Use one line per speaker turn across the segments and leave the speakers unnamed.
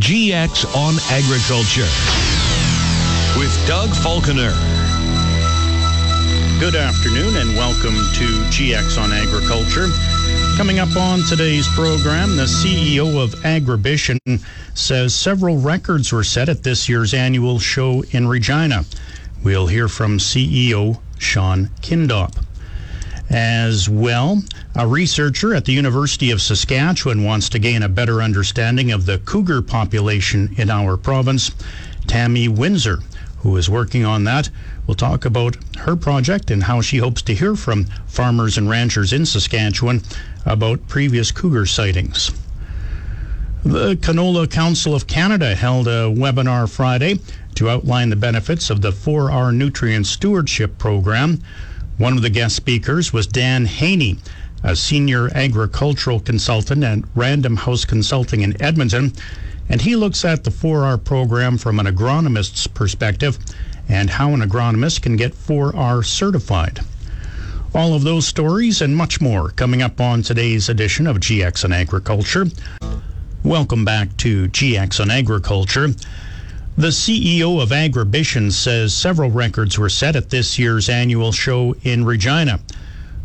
GX on Agriculture with Doug Falconer.
Good afternoon and welcome to GX on Agriculture. Coming up on today's program, the CEO of Agribition says several records were set at this year's annual show in Regina. We'll hear from CEO Sean Kindop. As well, a researcher at the University of Saskatchewan wants to gain a better understanding of the cougar population in our province. Tammy Windsor, who is working on that, will talk about her project and how she hopes to hear from farmers and ranchers in Saskatchewan about previous cougar sightings. The Canola Council of Canada held a webinar Friday to outline the benefits of the 4R Nutrient Stewardship Program. One of the guest speakers was Dan Haney, a senior agricultural consultant at Random House Consulting in Edmonton, and he looks at the 4R program from an agronomist's perspective and how an agronomist can get 4R certified. All of those stories and much more coming up on today's edition of GX on Agriculture. Welcome back to GX on Agriculture. The CEO of Agribition says several records were set at this year's annual show in Regina.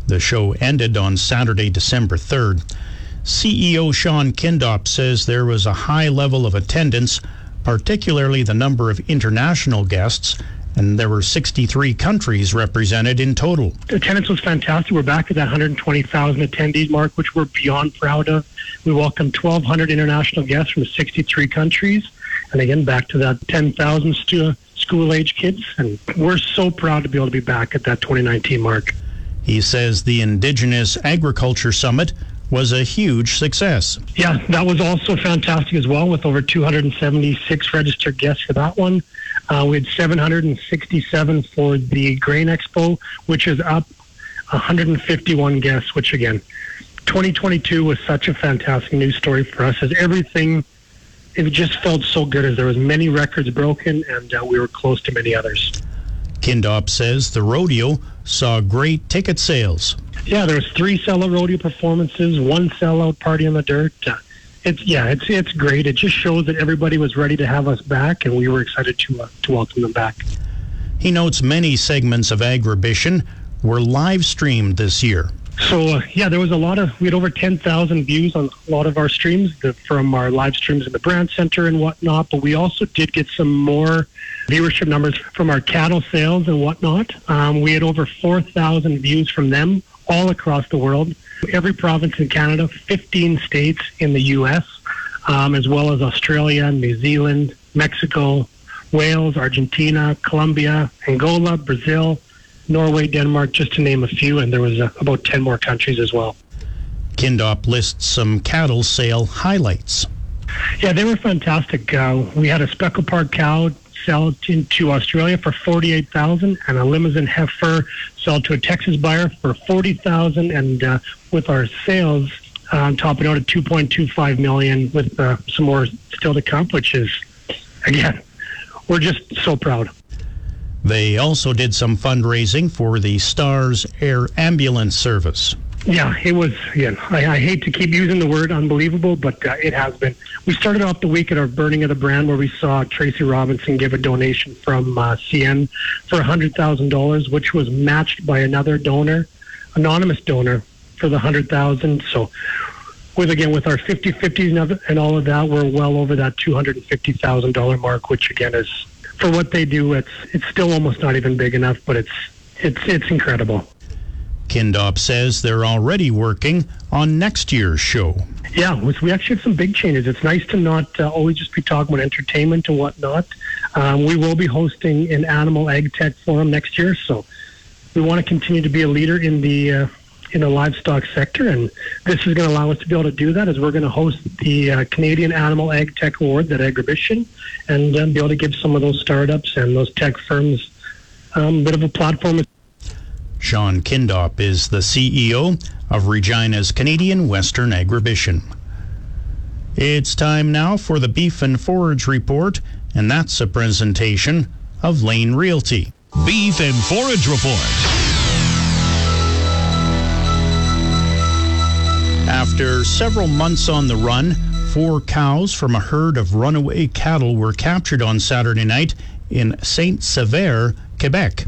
The show ended on Saturday, December 3rd. CEO Sean Kindop says there was a high level of attendance, particularly the number of international guests, and there were 63 countries represented in total.
Attendance was fantastic. We're back at that 120,000 attendees mark, which we're beyond proud of. We welcomed 1,200 international guests from 63 countries. And again, back to that 10,000 stu- school age kids. And we're so proud to be able to be back at that 2019 mark.
He says the Indigenous Agriculture Summit was a huge success.
Yeah, that was also fantastic as well, with over 276 registered guests for that one. Uh, we had 767 for the Grain Expo, which is up 151 guests, which again, 2022 was such a fantastic news story for us as everything it just felt so good as there was many records broken and uh, we were close to many others.
Kindop says the rodeo saw great ticket sales.
Yeah, there was three sellout rodeo performances, one sellout party on the dirt. Uh, it's yeah, it's it's great. It just shows that everybody was ready to have us back, and we were excited to uh, to welcome them back.
He notes many segments of Agribition were live streamed this year.
So uh, yeah, there was a lot of we had over ten thousand views on a lot of our streams the, from our live streams in the Brandt Centre and whatnot. But we also did get some more viewership numbers from our cattle sales and whatnot. Um, we had over four thousand views from them all across the world, every province in Canada, fifteen states in the U.S., um, as well as Australia, New Zealand, Mexico, Wales, Argentina, Colombia, Angola, Brazil. Norway, Denmark, just to name a few, and there was uh, about 10 more countries as well.
Kindop lists some cattle sale highlights.
Yeah, they were fantastic. Uh, we had a Speckle Park cow sell into Australia for 48000 and a Limousin heifer sold to a Texas buyer for 40000 and uh, with our sales uh, topping out at 2.25 million with uh, some more still to come, which is, again, we're just so proud.
They also did some fundraising for the STARS Air Ambulance Service.
Yeah, it was. Yeah, I, I hate to keep using the word unbelievable, but uh, it has been. We started off the week at our burning of the brand, where we saw Tracy Robinson give a donation from uh, CN for hundred thousand dollars, which was matched by another donor, anonymous donor, for the hundred thousand. So, with again with our 50-50s and all of that, we're well over that two hundred and fifty thousand dollar mark, which again is for what they do. It's it's still almost not even big enough, but it's it's it's incredible.
Kindop says they're already working on next year's show.
Yeah, we actually have some big changes. It's nice to not uh, always just be talking about entertainment and whatnot. Um, we will be hosting an animal ag tech forum next year, so we want to continue to be a leader in the uh, in the livestock sector, and this is going to allow us to be able to do that. As we're going to host the uh, Canadian Animal Ag Tech Awards at Agribition, and um, be able to give some of those startups and those tech firms um, a bit of a platform.
Sean Kindop is the CEO of Regina's Canadian Western Agribition. It's time now for the Beef and Forage Report, and that's a presentation of Lane Realty.
Beef and Forage Report.
After several months on the run, four cows from a herd of runaway cattle were captured on Saturday night in Saint Sever, Quebec.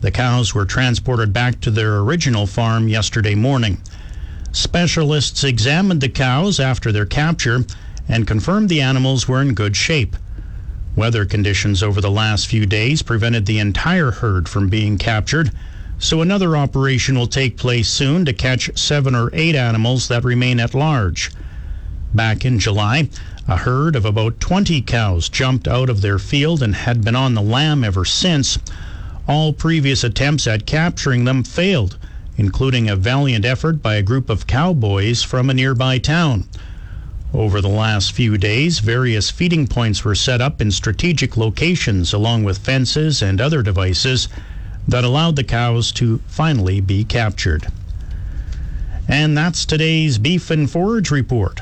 The cows were transported back to their original farm yesterday morning. Specialists examined the cows after their capture and confirmed the animals were in good shape. Weather conditions over the last few days prevented the entire herd from being captured, so another operation will take place soon to catch seven or eight animals that remain at large. Back in July, a herd of about 20 cows jumped out of their field and had been on the lam ever since. All previous attempts at capturing them failed including a valiant effort by a group of cowboys from a nearby town. Over the last few days, various feeding points were set up in strategic locations along with fences and other devices that allowed the cows to finally be captured. And that's today's Beef and Forage Report.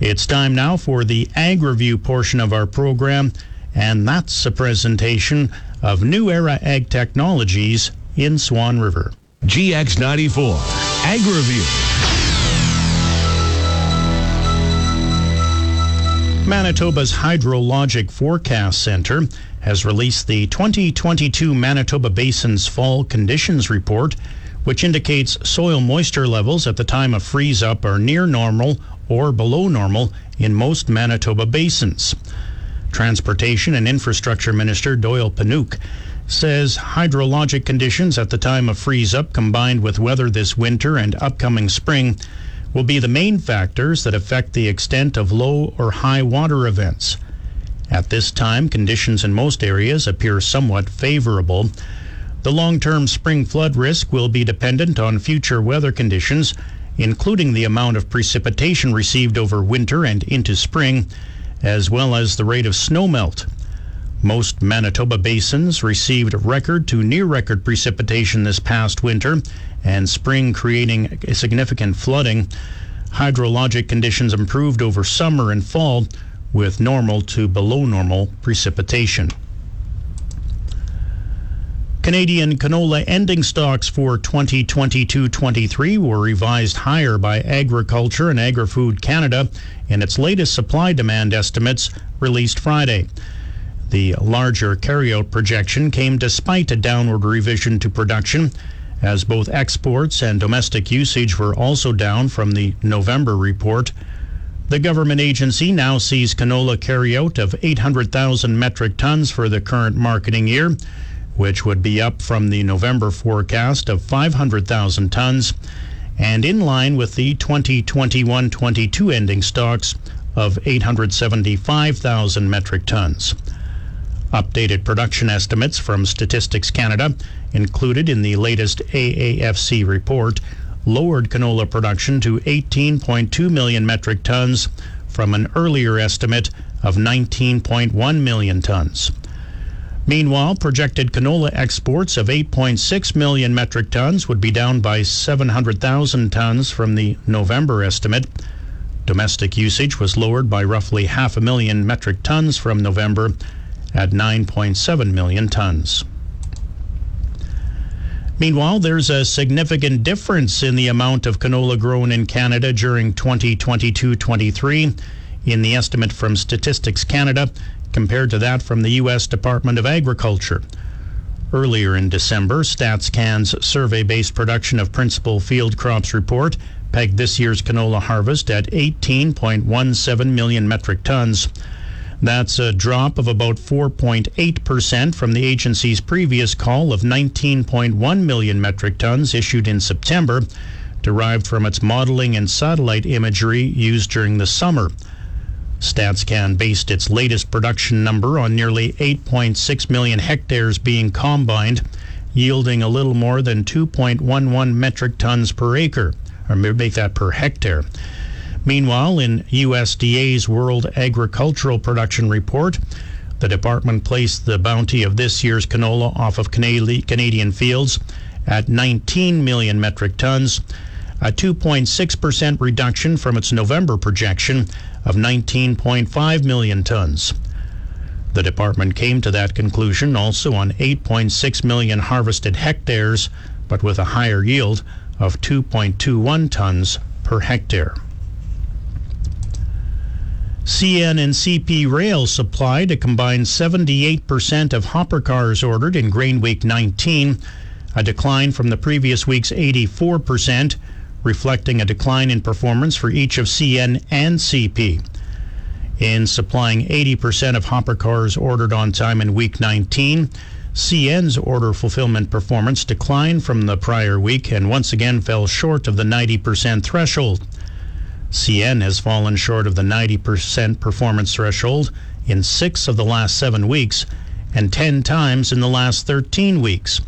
It's time now for the Ag Review portion of our program, and that's a presentation of New Era Ag Technologies in Swan River.
GX94 Ag Review.
Manitoba's Hydrologic Forecast Center has released the 2022 Manitoba Basin's Fall Conditions Report, which indicates soil moisture levels at the time of freeze up are near normal or below normal in most Manitoba basins. Transportation and Infrastructure Minister Doyle Piwniuk says hydrologic conditions at the time of freeze up combined with weather this winter and upcoming spring will be the main factors that affect the extent of low or high water events. At this time, conditions in most areas appear somewhat favorable. The long term spring flood risk will be dependent on future weather conditions, including the amount of precipitation received over winter and into spring, as well as the rate of snowmelt. Most Manitoba basins received record to near record precipitation this past winter and spring, creating significant flooding. Hydrologic conditions improved over summer and fall with normal to below normal precipitation. Canadian canola ending stocks for 2022-23 were revised higher by Agriculture and Agri-Food Canada in its latest supply demand estimates released Friday. The larger carryout projection came despite a downward revision to production, as both exports and domestic usage were also down from the November report. The government agency now sees canola carryout of 800,000 metric tons for the current marketing year, which would be up from the November forecast of 500,000 tons, and in line with the 2021 22 ending stocks of 875,000 metric tons. Updated production estimates from Statistics Canada, included in the latest AAFC report, lowered canola production to 18.2 million metric tons from an earlier estimate of 19.1 million tons. Meanwhile, projected canola exports of 8.6 million metric tons would be down by 700,000 tons from the November estimate. Domestic usage was lowered by roughly half a million metric tons from November at 9.7 million tons. Meanwhile, there's a significant difference in the amount of canola grown in Canada during 2022 23 in the estimate from Statistics Canada compared to that from the U.S. Department of Agriculture. Earlier in December, StatsCan's survey based production of principal field crops report pegged this year's canola harvest at 18.17 million metric tons. That's a drop of about 4.8% from the agency's previous call of 19.1 million metric tons issued in September, derived from its modeling and satellite imagery used during the summer. StatsCan based its latest production number on nearly 8.6 million hectares being combined yielding a little more than 2.11 metric tons per acre, or make that per hectare. Meanwhile, in USDA's World Agricultural Production Report, the department placed the bounty of this year's canola off of Canadian fields at 19 million metric tons, a 2.6% reduction from its November projection of 19.5 million tons. The department came to that conclusion also on 8.6 million harvested hectares, but with a higher yield of 2.21 tons per hectare. CN and CP Rail supplied a combined 78% of hopper cars ordered in Grain Week 19, a decline from the previous week's 84%, reflecting a decline in performance for each of CN and CP. In supplying 80% of hopper cars ordered on time in week 19, CN's order fulfillment performance declined from the prior week and once again fell short of the 90% threshold. CN has fallen short of the 90% performance threshold in six of the last seven weeks and 10 times in the last 13 weeks.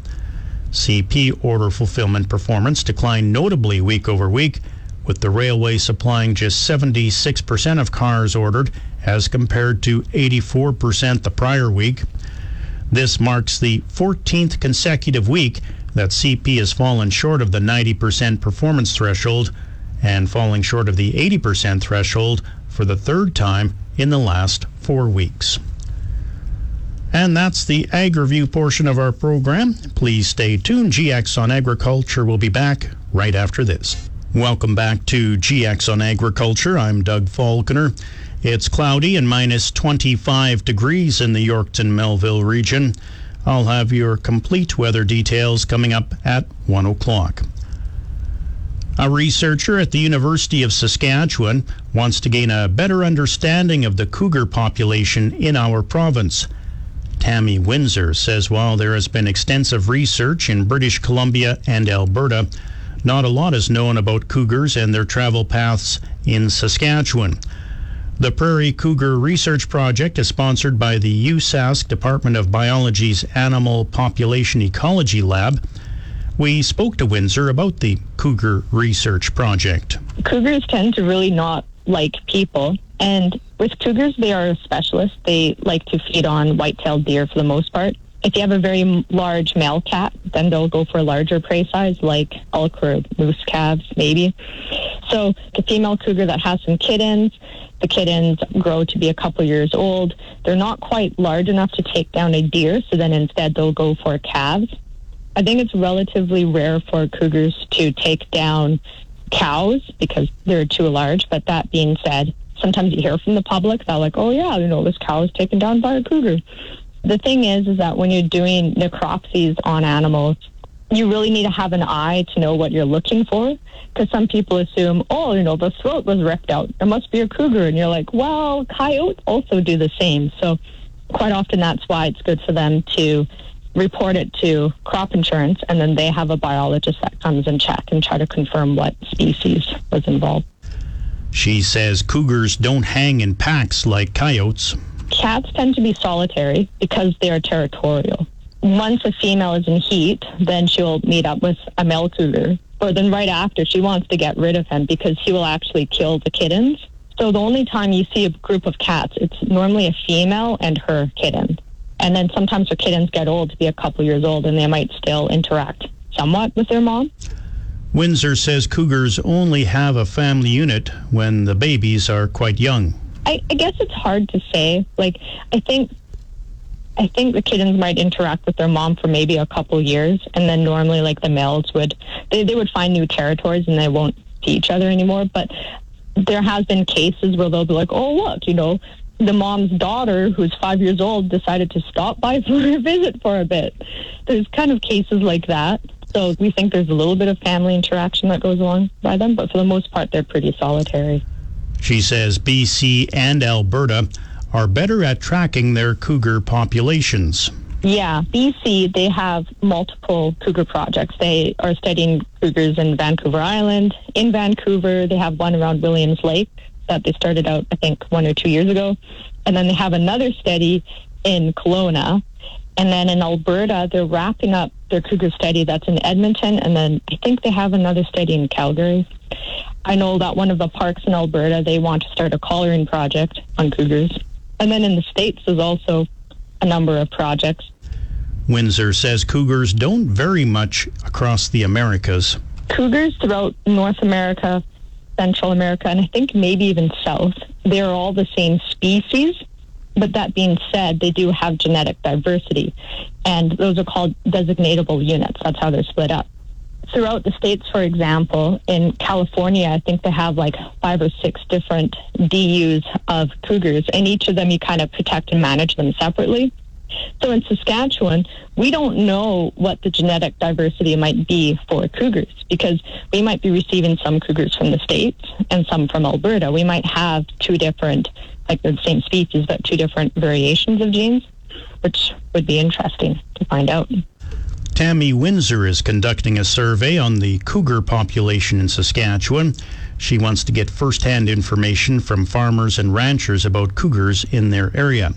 CP order fulfillment performance declined notably week over week, with the railway supplying just 76% of cars ordered as compared to 84% the prior week. This marks the 14th consecutive week that CP has fallen short of the 90% performance threshold and falling short of the 80% threshold for the third time in the last four weeks. And that's the AgriView portion of our program. Please stay tuned. GX on Agriculture will be back right after this. Welcome back to GX on Agriculture. I'm Doug Falconer. It's cloudy and minus 25 degrees in the Yorkton Melville region. I'll have your complete weather details coming up at 1 o'clock. A researcher at the University of Saskatchewan wants to gain a better understanding of the cougar population in our province. Tammy Windsor says while there has been extensive research in British Columbia and Alberta, not a lot is known about cougars and their travel paths in Saskatchewan. The Prairie Cougar Research Project is sponsored by the USask Department of Biology's Animal Population Ecology Lab we spoke to Windsor about the Cougar Research Project.
Cougars tend to really not like people. And with cougars, they are specialists. They like to feed on white-tailed deer for the most part. If you have a very large male cat, then they'll go for a larger prey size like elk or moose calves, maybe. So the female cougar that has some kittens, the kittens grow to be a couple years old. They're not quite large enough to take down a deer, so then instead they'll go for calves. I think it's relatively rare for cougars to take down cows because they're too large. But that being said, sometimes you hear from the public they're like, "Oh yeah, you know, this cow was taken down by a cougar." The thing is, is that when you're doing necropsies on animals, you really need to have an eye to know what you're looking for. Because some people assume, oh, you know, the throat was ripped out. It must be a cougar. And you're like, well, coyotes also do the same. So quite often that's why it's good for them to report it to crop insurance, and then they have a biologist that comes and check and try to confirm what species was involved.
She says cougars don't hang in packs like coyotes.
Cats tend to be solitary because they are territorial. Once a female is in heat, then she'll meet up with a male cougar. Or then right after, she wants to get rid of him because he will actually kill the kittens. So the only time you see a group of cats, it's normally a female and her kitten. And then sometimes the kittens get old to be a couple years old and they might still interact somewhat with their mom.
Windsor says cougars only have a family unit when the babies are quite young.
I, I guess it's hard to say. Like, I think I think the kittens might interact with their mom for maybe a couple years, and then normally, like the males would, they, they would find new territories and they won't see each other anymore. But there has been cases where they'll be like, "Oh, look, you know, the mom's daughter, who's five years old, decided to stop by for a visit for a bit. There's kind of cases like that. So we think there's a little bit of family interaction that goes along by them, but for the most part, they're pretty solitary.
She says BC and Alberta are better at tracking their cougar populations.
Yeah, BC, they have multiple cougar projects. They are studying cougars in Vancouver Island. In Vancouver, they have one around Williams Lake that they started out, I think, one or two years ago. And then they have another study in Kelowna. And then in Alberta, they're wrapping up their cougar study that's in Edmonton, and then I think they have another study in Calgary. I know that one of the parks in Alberta, they want to start a collaring project on cougars. And then in the States, there's also a number of projects.
Windsor says cougars don't vary much across the Americas.
Cougars throughout North America, Central America, and I think maybe even South, they're all the same species. But that being said, they do have genetic diversity, and those are called designatable units. That's how they're split up. Throughout the states, for example, in California, I think they have like five or six different DUs of cougars, and each of them you kind of protect and manage them separately. So in Saskatchewan, we don't know what the genetic diversity might be for cougars because we might be receiving some cougars from the States and some from Alberta. We might have two different, like the same species, but two different variations of genes, which would be interesting to find out.
Tammy Windsor is conducting a survey on the cougar population in Saskatchewan. She wants to get first-hand information from farmers and ranchers about cougars in their area.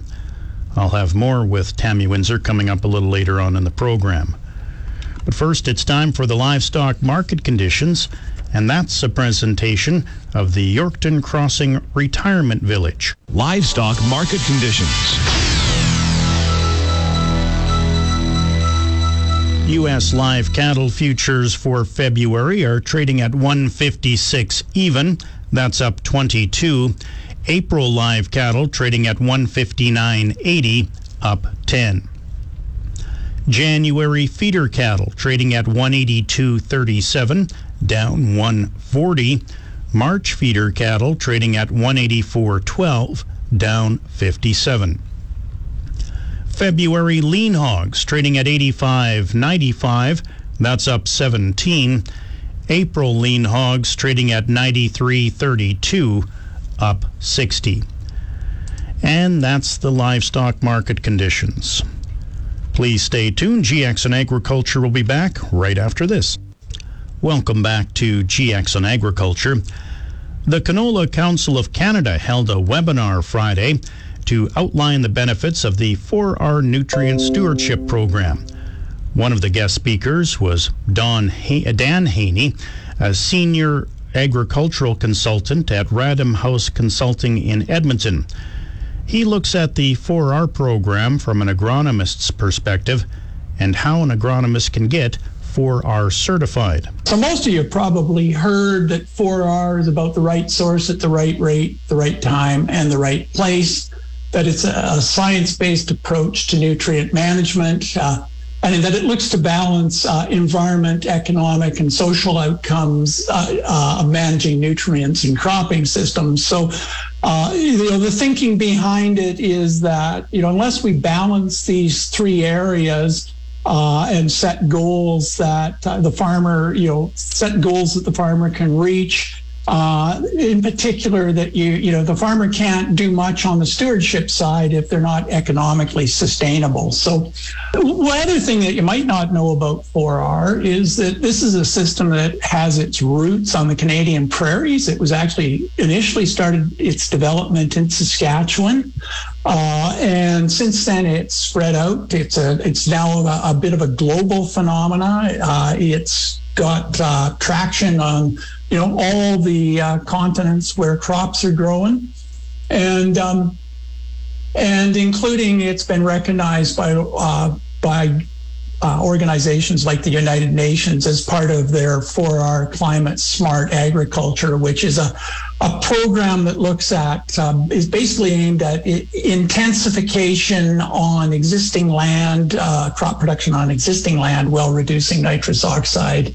I'll have more with Tammy Windsor coming up a little later on in the program. But first, it's time for the livestock market conditions, and that's a presentation of the Yorkton Crossing Retirement Village.
Livestock market conditions.
U.S. live cattle futures for February are trading at 156 even. That's up 22. April live cattle trading at 159.80, up 10. January feeder cattle trading at 182.37, down 140. March feeder cattle trading at 184.12, down 57. February lean hogs trading at 85.95, that's up 17. April lean hogs trading at 93.32, up 60. And that's the livestock market conditions. Please stay tuned. GX and Agriculture will be back right after this. Welcome back to GX and Agriculture. The Canola Council of Canada held a webinar Friday to outline the benefits of the 4R Nutrient Stewardship Program. One of the guest speakers was Don Dan Haney, a senior agricultural consultant at Radham House Consulting in Edmonton. He looks at the 4R program from an agronomist's perspective and how an agronomist can get 4R certified.
So, most of you probably heard that 4R is about the right source at the right rate, the right time, and the right place, that it's a science based approach to nutrient management. Uh, and in that it looks to balance uh, environment, economic, and social outcomes uh, uh, of managing nutrients and cropping systems. So, uh, you know, the thinking behind it is that you know, unless we balance these three areas. Uh, and set goals that uh, the farmer, you know, set goals that the farmer can reach, uh, in particular, that you you know the farmer can't do much on the stewardship side if they're not economically sustainable. So, one other thing that you might not know about 4R is that this is a system that has its roots on the Canadian prairies. It was actually initially started its development in Saskatchewan. Uh, and since then, it's spread out. It's a, it's now a, a bit of a global phenomena. Uh, it's got uh, traction on you know, all the uh, continents where crops are growing, and um, and including it's been recognized by uh, by uh, organizations like the United Nations as part of their 4R climate smart agriculture, which is a, a program that looks at, um, is basically aimed at intensification on existing land, uh, crop production on existing land while reducing nitrous oxide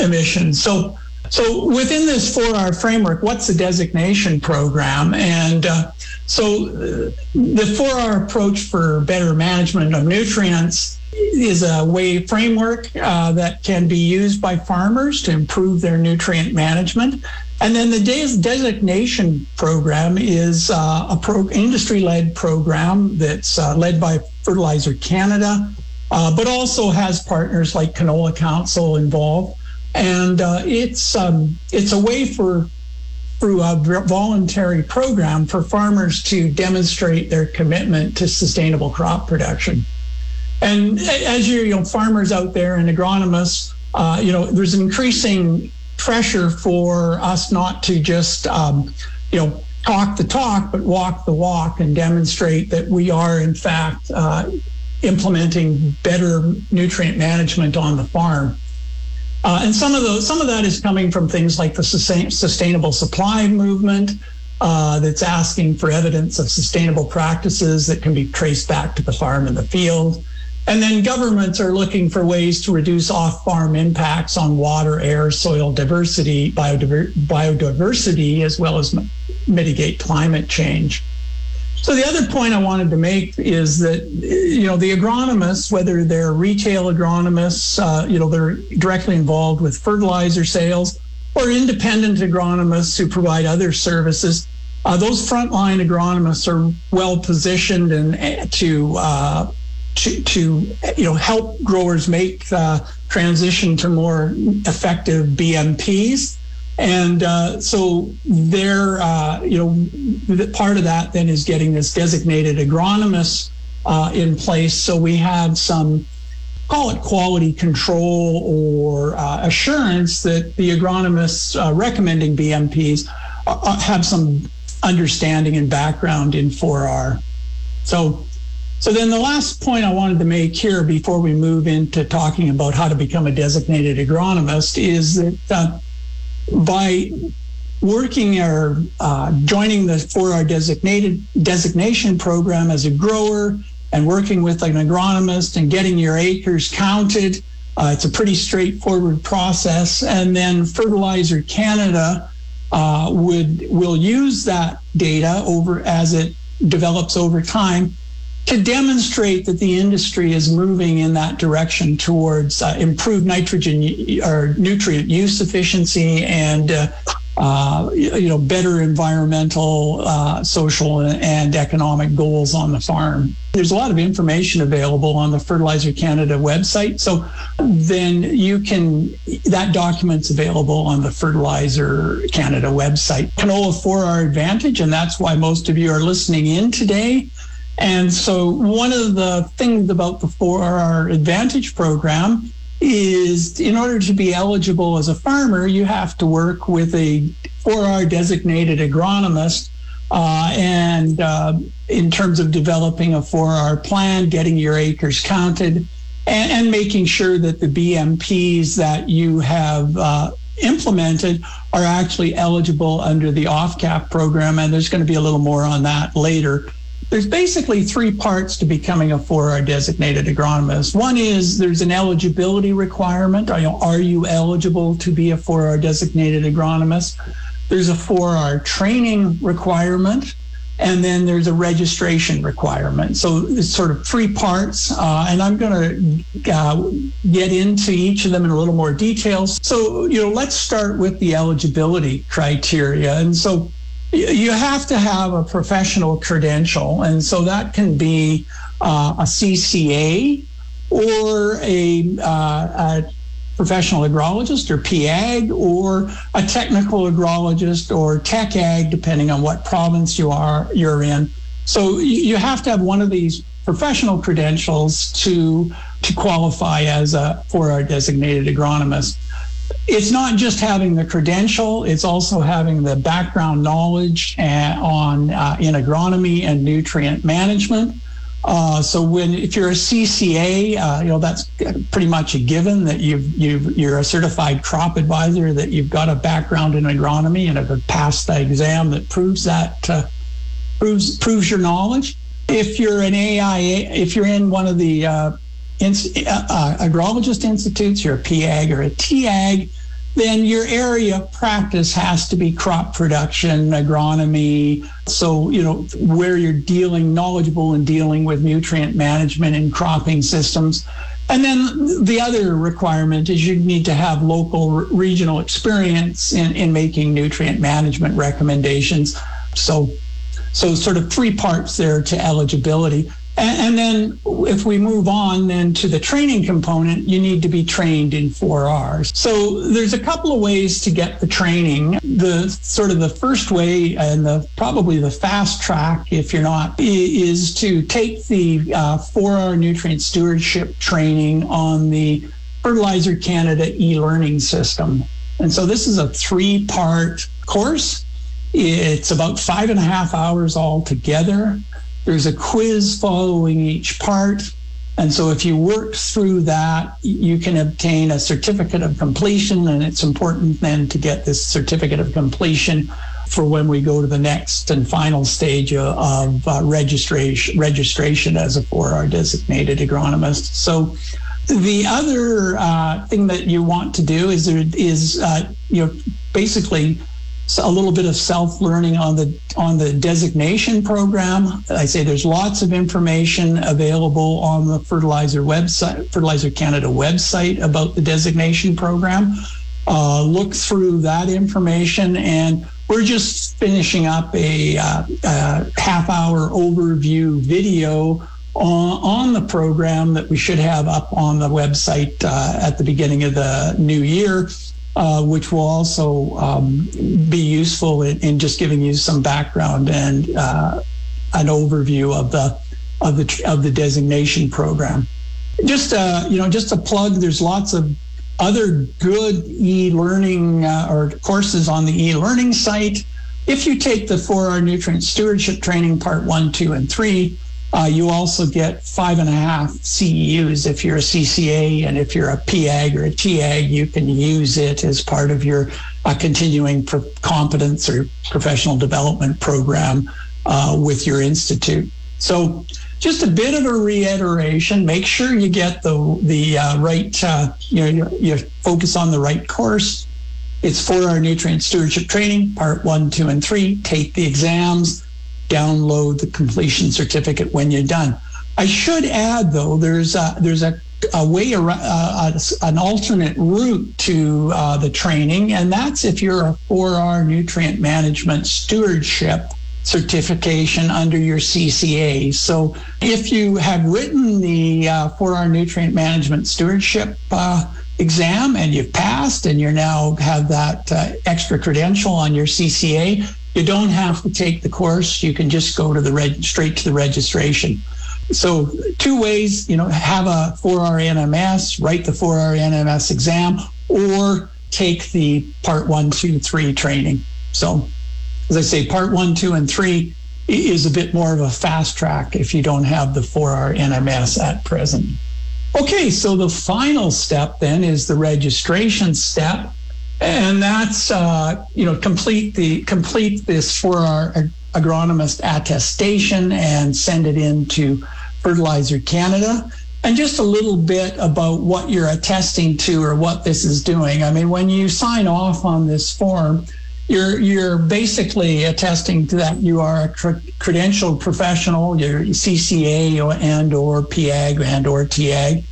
emissions. So so within this 4R framework, what's the designation program? And uh, so uh, the 4R approach for better management of nutrients is a way framework uh, that can be used by farmers to improve their nutrient management. And then the des- designation program is uh, a pro- industry-led program that's uh, led by Fertilizer Canada, uh, but also has partners like Canola Council involved and uh, it's um, it's a way for through a voluntary program for farmers to demonstrate their commitment to sustainable crop production. And as you, you know, farmers out there and agronomists, uh, you know, there's an increasing pressure for us not to just, um, you know, talk the talk, but walk the walk and demonstrate that we are, in fact, uh, implementing better nutrient management on the farm. Uh, and some of those, some of that is coming from things like the sustain, sustainable supply movement, uh, that's asking for evidence of sustainable practices that can be traced back to the farm and the field. And then governments are looking for ways to reduce off farm impacts on water, air, soil diversity, biodiver- biodiversity, as well as mitigate climate change. So the other point I wanted to make is that you know the agronomists, whether they're retail agronomists, uh, you know they're directly involved with fertilizer sales, or independent agronomists who provide other services. Uh, those frontline agronomists are well positioned and uh, to uh, to, to you know help growers make the transition to more effective BMPs. And uh, so they're, uh, you know, part of that then is getting this designated agronomist uh, in place. So we have some, call it quality control or uh, assurance that the agronomists uh, recommending BMPs uh, have some understanding and background in 4R. So so then the last point I wanted to make here before we move into talking about how to become a designated agronomist is that by working or uh, joining the 4R designated designation program as a grower and working with an agronomist and getting your acres counted, uh, it's a pretty straightforward process. And then Fertilizer Canada uh, would will use that data over as it develops over time to demonstrate that the industry is moving in that direction towards uh, improved nitrogen or nutrient use efficiency and uh, uh, you know better environmental, uh, social, and economic goals on the farm. There's a lot of information available on the Fertilizer Canada website, so then you can that document's available on the Fertilizer Canada website. Canola 4R Advantage, and that's why most of you are listening in today. And so, one of the things about the 4R Advantage program is in order to be eligible as a farmer, you have to work with a 4R designated agronomist. Uh, and uh, in terms of developing a 4R plan, getting your acres counted, and, and making sure that the BMPs that you have uh, implemented are actually eligible under the OFCAF program. And there's going to be a little more on that later there's basically three parts to becoming a 4R designated agronomist. One is there's an eligibility requirement. Are you, are you eligible to be a 4R designated agronomist? There's a 4R training requirement. And then there's a registration requirement. So it's sort of three parts. Uh, and I'm going to uh, get into each of them in a little more detail. So, you know, let's start with the eligibility criteria. And so you have to have a professional credential, and so that can be uh, a CCA or a, uh, a, professional agrologist or PAG or a technical agrologist or tech ag, depending on what province you are you're in. So you have to have one of these professional credentials to to qualify as a 4R designated agronomist it's not just having the credential; it's also having the background knowledge uh, on uh, in agronomy and nutrient management. Uh, so when if you're a CCA, uh, you know that's pretty much a given that you've you've you're a certified crop advisor that you've got a background in agronomy and have passed the exam that proves that uh, proves proves your knowledge. If you're an AIA, if you're in one of the uh, in, uh, agrologist institutes, you're a PAG or a TAG, then your area of practice has to be crop production, agronomy. So, you know, where you're dealing, knowledgeable in dealing with nutrient management and cropping systems. And then the other requirement is you need to have local regional experience in, in making nutrient management recommendations. So, so sort of three parts there to eligibility. And, and then if we move on then to the training component, you need to be trained in 4Rs. So there's a couple of ways to get the training. The sort of the first way and the probably the fast track, if you're not, is to take the uh, 4R nutrient stewardship training on the Fertilizer Canada e-learning system. And so this is a three-part course. It's about five and a half hours altogether. There's a quiz following each part. And so if you work through that, you can obtain a certificate of completion. And it's important then to get this certificate of completion for when we go to the next and final stage of uh, registration, registration as a 4R designated agronomist. So the other uh, thing that you want to do is is uh, you know basically a little bit of self-learning on the on the designation program. I say there's lots of information available on the fertilizer website, Fertilizer Canada website about the designation program. Uh, look through that information, and we're just finishing up a, uh, a half-hour overview video on, on, the program that we should have up on the website uh, at the beginning of the new year uh, which will also um, be useful in, in, just giving you some background and uh, an overview of the of the of the designation program. Just uh, you know, just a plug. There's lots of other good e-learning uh, or courses on the e-learning site. If you take the 4R nutrient stewardship training part one, two, and three, uh, you also get five and a half CEUs if you're a CCA, and if you're a PAG or a TAG, you can use it as part of your uh, continuing pro- competence or professional development program uh, with your institute. So, just a bit of a reiteration. Make sure you get the the uh, right, uh, you know, you, you focus on the right course. It's 4R nutrient stewardship training, part one, two, and three. Take the exams download the completion certificate when you're done. I should add, though, there's a, there's a, a way around, uh, an alternate route to uh, the training, and that's if you're a 4R nutrient management stewardship certification under your CCA. So if you have written the uh, 4R nutrient management stewardship uh, exam and you've passed and you're now have that uh, extra credential on your CCA, you don't have to take the course. You can just go to the reg- straight to the registration. So two ways, you know, have a 4R NMS, write the 4R NMS exam, or take the part one, two, three training. So as I say, part one, two, and three is a bit more of a fast track if you don't have the 4R NMS at present. Okay, so the final step then is the registration step and that's uh, you know complete the complete this 4R agronomist attestation and send it in to Fertilizer Canada. And just a little bit about what you're attesting to or what this is doing. I mean, when you sign off on this form, you're you're basically attesting to that you are a cr- credentialed professional, you're CCA or, and or PAG and or TAG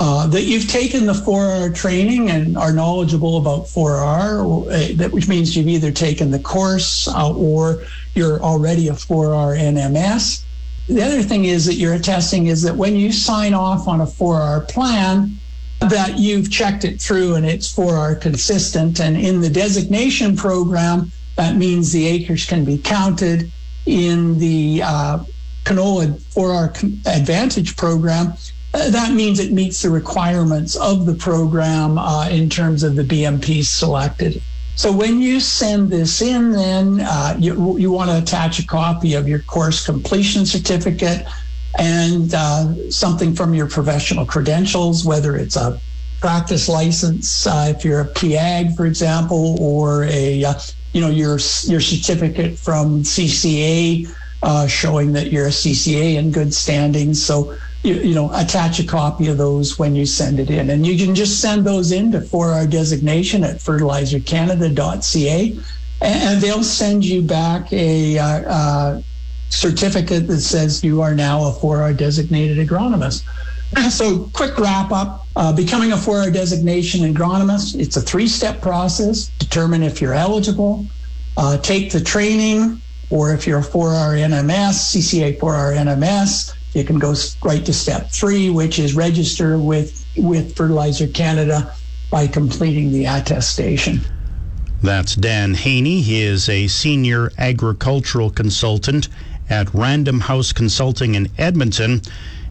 uh, that you've taken the 4R training and are knowledgeable about 4R, uh, which means you've either taken the course uh, or you're already a 4R NMS. The other thing is that you're attesting is that when you sign off on a 4R plan, that you've checked it through and it's 4R consistent. And in the designation program, that means the acres can be counted. In the uh, canola 4R Advantage program, that means it meets the requirements of the program uh, in terms of the BMPs selected. So when you send this in, then uh, you, you want to attach a copy of your course completion certificate and uh, something from your professional credentials, whether it's a practice license, uh, if you're a PAG, for example, or a uh, you know your your certificate from CCA showing that you're a CCA in good standing. So you, you, know, attach a copy of those when you send it in. And you can just send those in to 4R designation at fertilizercanada.ca and they'll send you back a uh, uh, certificate that says you are now a 4R designated agronomist. So, quick wrap up uh, becoming a 4R designation agronomist, it's a three step process. Determine if you're eligible, uh, take the training, or if you're a 4R NMS, CCA 4R NMS, you can go right to step three, which is register with, with Fertilizer Canada by completing the attestation.
That's Dan Haney. He is a senior agricultural consultant at Random House Consulting in Edmonton.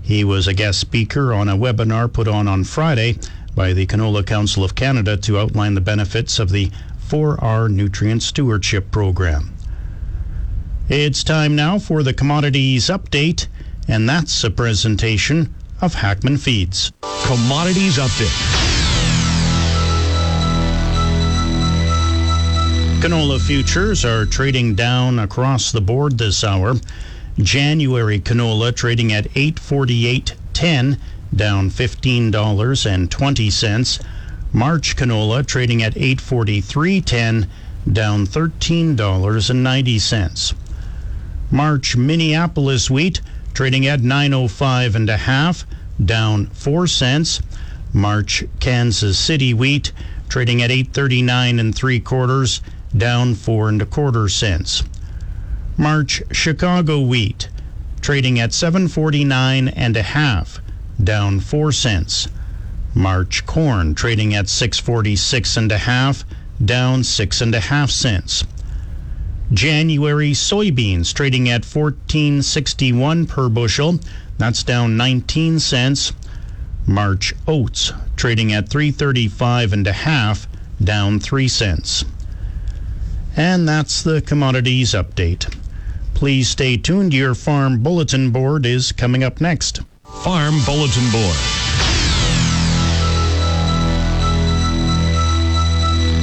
He was a guest speaker on a webinar put on on Friday by the Canola Council of Canada to outline the benefits of the 4R Nutrient Stewardship Program. It's time now for the commodities update, and that's a presentation of Hackman Feeds.
Commodities Update.
Canola futures are trading down across the board this hour. January canola trading at 848.10, down $15.20. March canola trading at 843.10, down $13.90. March Minneapolis wheat trading at 905 and a half, down 4 cents. March Kansas City wheat trading at 839 and 3 quarters, down 4 and a quarter cents. March Chicago wheat trading at 749 and a half, down 4 cents. March corn trading at 646 and a half, down 6 and a half cents. January soybeans trading at 1461 per bushel, that's down 19 cents. March oats trading at 335 and a half, down 3 cents. And that's the commodities update. Please stay tuned. Your farm bulletin board is coming up next.
Farm Bulletin Board.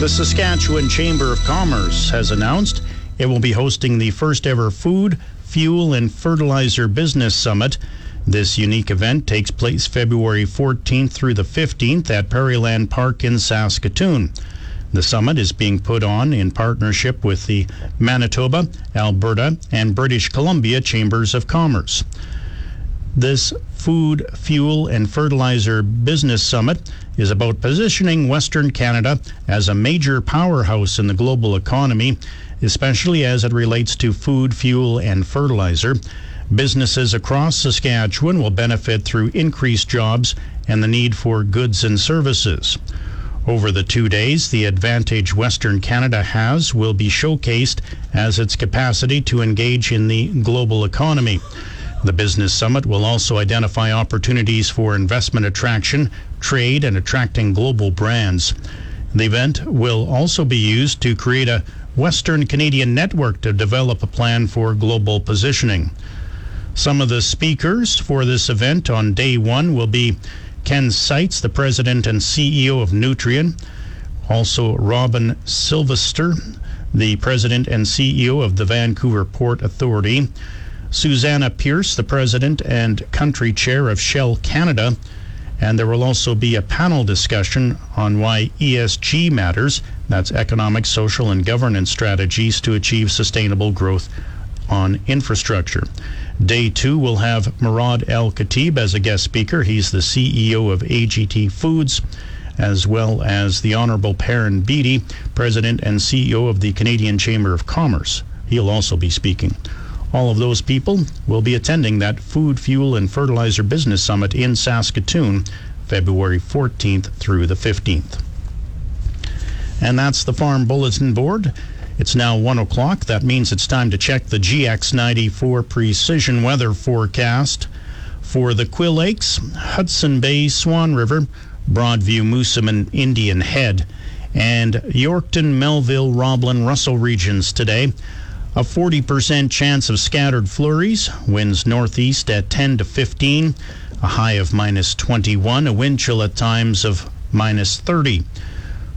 The Saskatchewan Chamber of Commerce has announced it will be hosting the first ever Food, Fuel, and Fertilizer Business Summit. This unique event takes place February 14th through the 15th at Prairieland Park in Saskatoon. The summit is being put on in partnership with the Manitoba, Alberta, and British Columbia Chambers of Commerce. This Food, Fuel, and Fertilizer Business Summit is about positioning Western Canada as a major powerhouse in the global economy, especially as it relates to food, fuel, and fertilizer. Businesses across Saskatchewan will benefit through increased jobs and the need for goods and services. Over the two days, the advantage Western Canada has will be showcased as its capacity to engage in the global economy. The Business Summit will also identify opportunities for investment attraction, trade, and attracting global brands. The event will also be used to create a Western Canadian network to develop a plan for global positioning. Some of the speakers for this event on day one will be Ken Seitz, the president and CEO of Nutrien. Also, Robin Sylvester, the president and CEO of the Vancouver Port Authority. Susannah Pierce, the president and country chair of Shell Canada. And there will also be a panel discussion on why ESG matters that's economic, social, and governance strategies to achieve sustainable growth on infrastructure. Day two will have Murad Al-Katib as a guest speaker. He's the CEO of AGT Foods, as well as the Honorable Perrin Beatty, President and CEO of the Canadian Chamber of Commerce. He'll also be speaking. All of those people will be attending that Food, Fuel, and Fertilizer Business Summit in Saskatoon, February 14th through the 15th. And that's the Farm Bulletin Board. It's now 1 o'clock. That means it's time to check the GX94 precision weather forecast for the Quill Lakes, Hudson Bay, Swan River, Broadview, Moosomin, Indian Head, and Yorkton, Melville, Roblin, Russell regions today. A 40% chance of scattered flurries, winds northeast at 10 to 15, a high of minus 21, a wind chill at times of minus 30.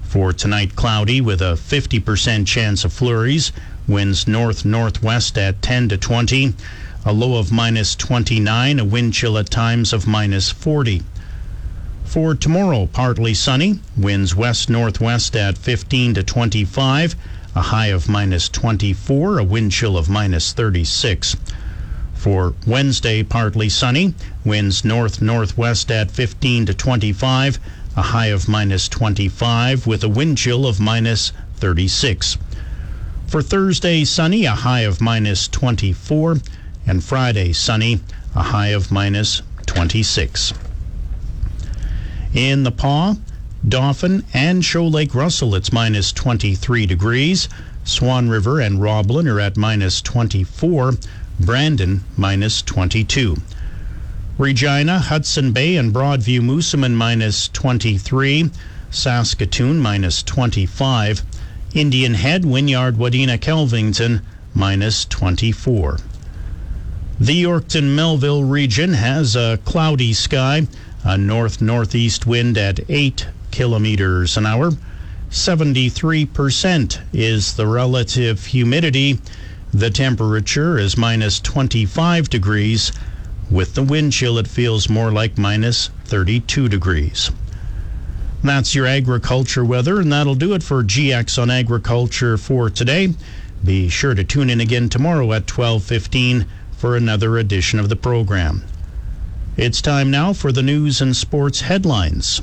For tonight, cloudy with a 50% chance of flurries, winds north northwest at 10 to 20, a low of minus 29, a wind chill at times of minus 40. For tomorrow, partly sunny, winds west northwest at 15 to 25 a high of minus 24, a wind chill of minus 36. For Wednesday, partly sunny, winds north northwest at 15 to 25, a high of minus 25, with a wind chill of minus 36. For Thursday, sunny, a high of minus 24, And Friday, sunny, a high of minus 26. In the Pas, Dauphin and Shoal Lake Russell, it's minus 23 degrees. Swan River and Roblin are at minus 24. Brandon, minus 22. Regina, Hudson Bay, and Broadview Moosomin, minus 23. Saskatoon, minus 25. Indian Head, Wynyard, Wadena, Kelvington, minus 24. The Yorkton Melville region has a cloudy sky, a north northeast wind at 8 kilometers an hour. 73% is the relative humidity. The temperature is minus 25 degrees. With the wind chill, it feels more like minus 32 degrees. That's your agriculture weather, and that'll do it for GX on agriculture for today. Be sure to tune in again tomorrow at 12:15 for another edition of the program. It's time now for the news and sports headlines.